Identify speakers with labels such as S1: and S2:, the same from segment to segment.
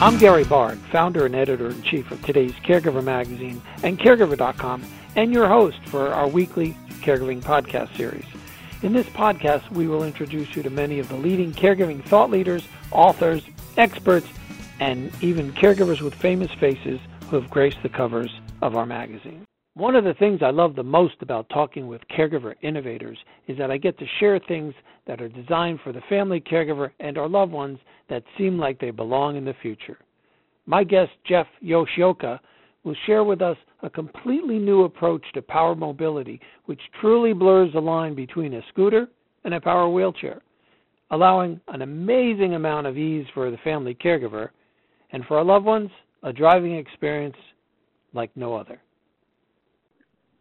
S1: I'm Gary Barg, founder and editor in chief of today's Caregiver magazine and Caregiver.com, and your host for our weekly caregiving podcast series. In this podcast, we will introduce you to many of the leading caregiving thought leaders, authors, experts, and even caregivers with famous faces who have graced the covers of our magazine. One of the things I love the most about talking with caregiver innovators is that I get to share things that are designed for the family caregiver and our loved ones that seem like they belong in the future. My guest, Jeff Yoshioka, will share with us a completely new approach to power mobility, which truly blurs the line between a scooter and a power wheelchair, allowing an amazing amount of ease for the family caregiver and for our loved ones, a driving experience like no other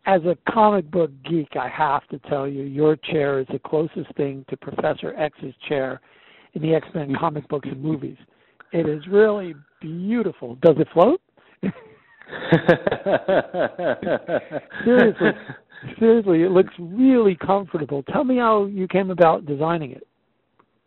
S1: as a comic book geek, I have to tell you, your chair is the closest thing to Professor X's chair in the X Men comic books and movies. It is really beautiful. Does it float? seriously, seriously, it looks really comfortable. Tell me how you came about designing it.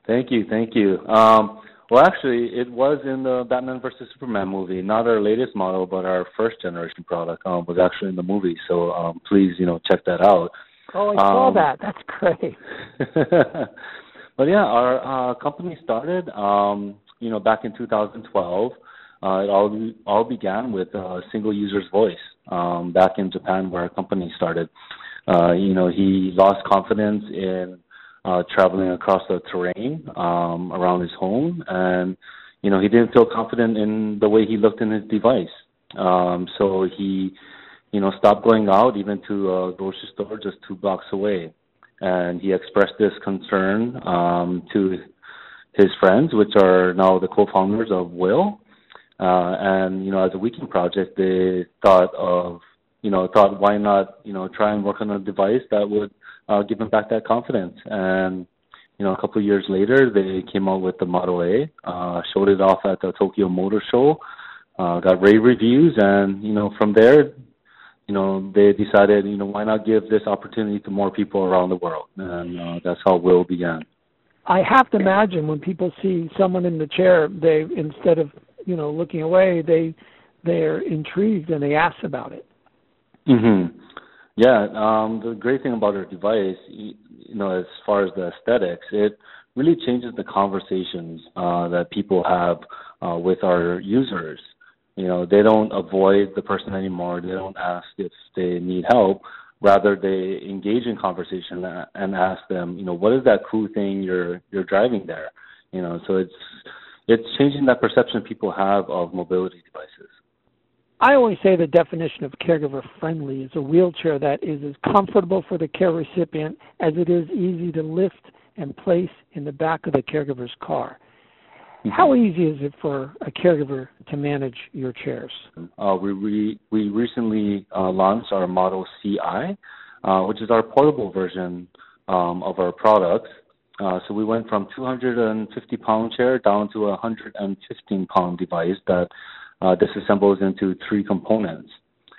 S2: Thank you, thank you. Um, well, actually, it was in the Batman versus Superman movie. Not our latest model, but our first generation product um, was actually in the movie. So um, please, you know, check that out.
S1: Oh, I saw um, that. That's great.
S2: but yeah, our uh, company started, um, you know, back in 2012. Uh, it all all began with a single user's voice um, back in Japan, where our company started. Uh, you know, he lost confidence in uh, traveling across the terrain um, around his home, and you know he didn't feel confident in the way he looked in his device. Um, so he, you know, stopped going out even to a grocery store just two blocks away, and he expressed this concern um, to his friends, which are now the co-founders of WHILL. Uh, and you know, as a weekend project, they thought of, you know, thought why not, you know, try and work on a device that would uh, give them back that confidence. And you know, a couple of years later, they came out with the Model A, uh, showed it off at the Tokyo Motor Show, uh, got rave reviews, and you know, from there, you know, they decided, you know, why not give this opportunity to more people around the world, and uh, that's how WHILL began.
S1: I have to imagine when people see someone in the chair, they instead of you know looking away, they they're intrigued and they ask about it.
S2: Mhm. Yeah, um, the great thing about our device, you know, as far as the aesthetics, it really changes the conversations uh, that people have uh, with our users. You know, they don't avoid the person anymore. They don't ask if they need help. Rather, they engage in conversation and ask them, you know, what is that cool thing you're you're driving there? You know, so it's it's changing that perception people have of mobility devices.
S1: I always say the definition of caregiver friendly is a wheelchair that is as comfortable for the care recipient as it is easy to lift and place in the back of the caregiver's car. Mm-hmm. How easy is it for a caregiver to manage your chairs?
S2: Uh, we re- we recently uh, launched our Model CI, uh, which is our portable version um, of our products. Uh, so we went from 250 pound chair down to a 115 pound device that uh, disassembles into three components.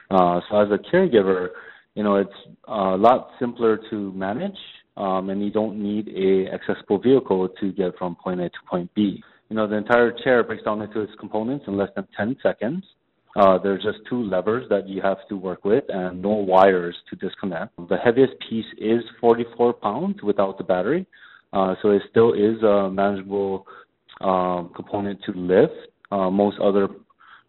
S2: Uh, so as a caregiver, you know, it's a lot simpler to manage, um, and you don't need a accessible vehicle to get from point A to point B. You know, the entire chair breaks down into its components in less than 10 seconds. Uh, there's just two levers that you have to work with and no wires to disconnect. The heaviest piece is 44 pounds without the battery, uh, so it still is a manageable um, component to lift. Uh, most other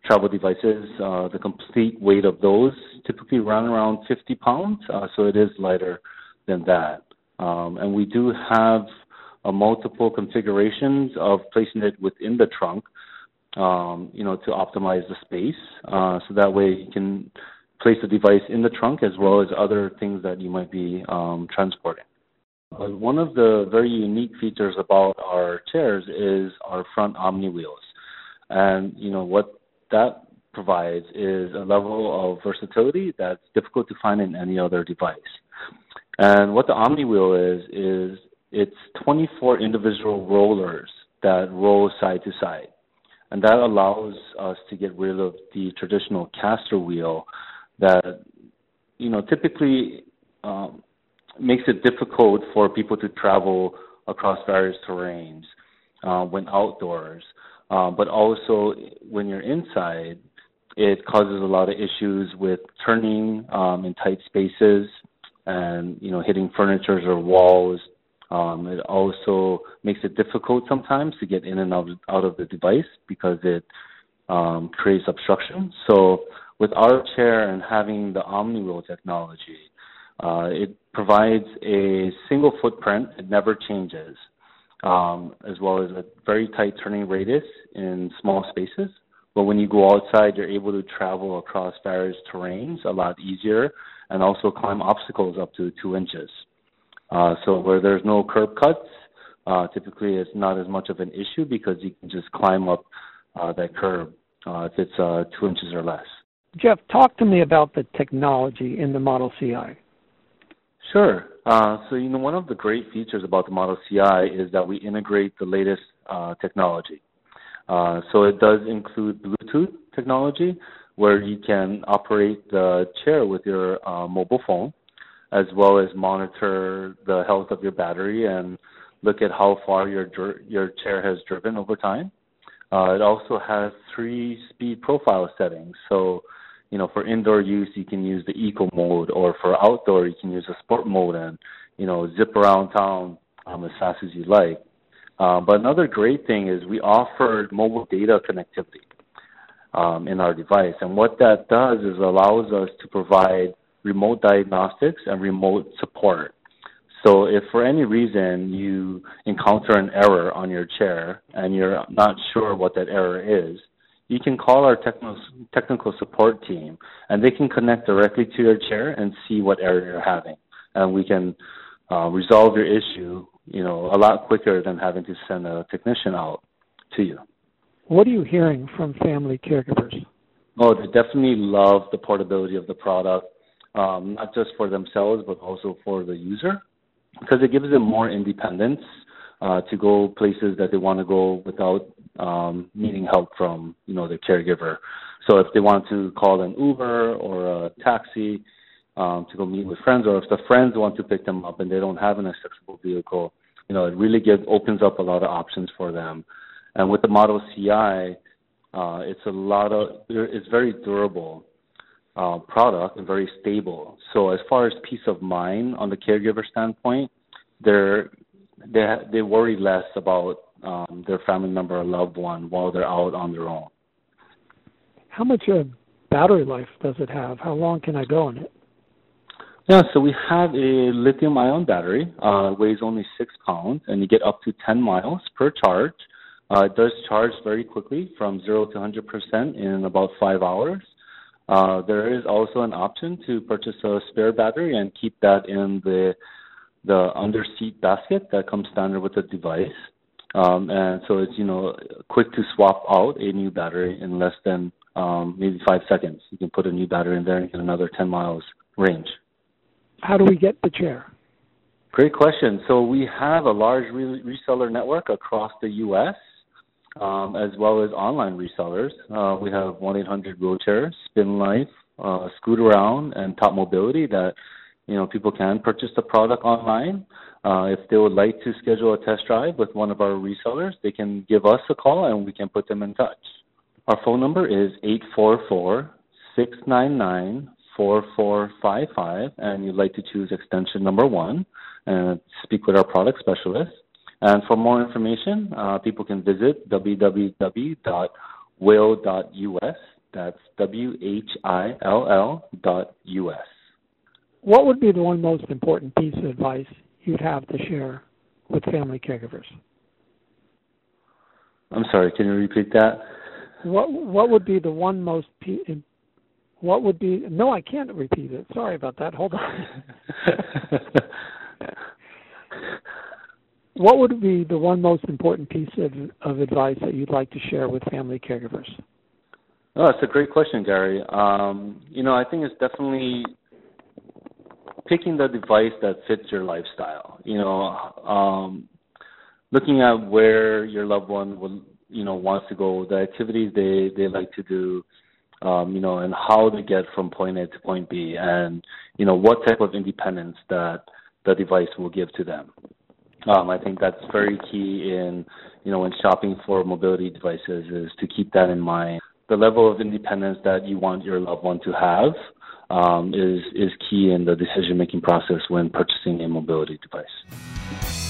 S2: travel devices. Uh, the complete weight of those typically run around 50 pounds, uh, so it is lighter than that. Um, and we do have uh, multiple configurations of placing it within the trunk, um, you know, to optimize the space. Uh, so that way you can place the device in the trunk as well as other things that you might be um, transporting. But one of the very unique features about our chairs is our front Omni wheels. And you know what that provides is a level of versatility that's difficult to find in any other device. And what the Omni Wheel is is it's 24 individual rollers that roll side to side. And that allows us to get rid of the traditional caster wheel that, you know, typically um, makes it difficult for people to travel across various terrains uh, when outdoors. Uh, but also when you're inside, it causes a lot of issues with turning um, in tight spaces and you know hitting furniture or walls. Um, it also makes it difficult sometimes to get in and out, out of the device because it um, creates obstruction. So with our chair and having the OmniRoll technology, uh, it provides a single footprint. It never changes, um, as well as a very tight turning radius in small spaces. But when you go outside, you're able to travel across various terrains a lot easier and also climb obstacles up to two inches. Uh, so where there's no curb cuts, uh, typically it's not as much of an issue because you can just climb up uh, that curb uh, if it's uh, two inches or less.
S1: Jeff, talk to me about the technology in the Model CI.
S2: Sure. Uh, so, you know, one of the great features about the Model CI is that we integrate the latest uh, technology. Uh, so it does include Bluetooth technology, where you can operate the chair with your uh, mobile phone, as well as monitor the health of your battery and look at how far your your chair has driven over time. Uh, it also has three speed profile settings. So, you know, for indoor use, you can use the eco mode, or for outdoor, you can use the sport mode and, you know, zip around town um, as fast as you like. Uh, but another great thing is we offer mobile data connectivity um, in our device. And what that does is allows us to provide remote diagnostics and remote support. So if for any reason you encounter an error on your chair and you're not sure what that error is, you can call our technical technical support team and they can connect directly to your chair and see what error you're having. And we can uh, resolve your issue you know, a lot quicker than having to send a technician out to you.
S1: What are you hearing from family caregivers?
S2: Oh, they definitely love the portability of the product, um, not just for themselves, but also for the user, because it gives them more independence uh, to go places that they want to go without um, needing help from, you know, the caregiver. So if they want to call an Uber or a taxi, um, to go meet with friends, or if the friends want to pick them up and they don't have an accessible vehicle, you know, it really gives opens up a lot of options for them. And with the Model CI, uh, it's a lot of it's very durable uh, product and very stable. So as far as peace of mind on the caregiver standpoint, they're they they worry less about um, their family member or loved one while they're out on their own.
S1: How much uh, battery life does it have? How long can I go in it?
S2: Yeah, so we have a lithium ion battery, uh, weighs only six pounds, and you get up to 10 miles per charge. Uh, it does charge very quickly from 0 to 100% in about five hours. Uh, there is also an option to purchase a spare battery and keep that in the the under seat basket that comes standard with the device. Um, and so it's you know quick to swap out a new battery in less than um, maybe five seconds. You can put a new battery in there and get another 10 miles range
S1: how do we get the chair?
S2: Great question. So we have a large re- reseller network across the U.S. Um, as well as online resellers. Uh, we have 1-800-Wheelchair, SpinLife, uh, Scootaround, and Top Mobility that you know people can purchase the product online. Uh, if they would like to schedule a test drive with one of our resellers, they can give us a call and we can put them in touch. Our phone number is 844 699 4455 and you'd like to choose extension number one and speak with our product specialist. And for more information, uh, people can visit www.whill.us. That's W H I L L dot US.
S1: What would be the one most important piece of advice you'd have to share with family caregivers?
S2: I'm sorry, can you repeat that?
S1: What What would be the one most what would be no i can't repeat it. Sorry about that. Hold on. What would be the one most important piece of, of advice that you'd like to share with family caregivers?
S2: Oh that's a great question gary. Um, you know i think it's definitely picking the device that fits your lifestyle you know um, looking at where your loved one will you know wants to go the activities they they like to do um, you know, and how to get from point A to point B, and you know what type of independence that the device will give to them. Um, I think that's very key in you know, when shopping for mobility devices is to keep that in mind. The level of independence that you want your loved one to have um, is is key in the decision making process when purchasing a mobility device.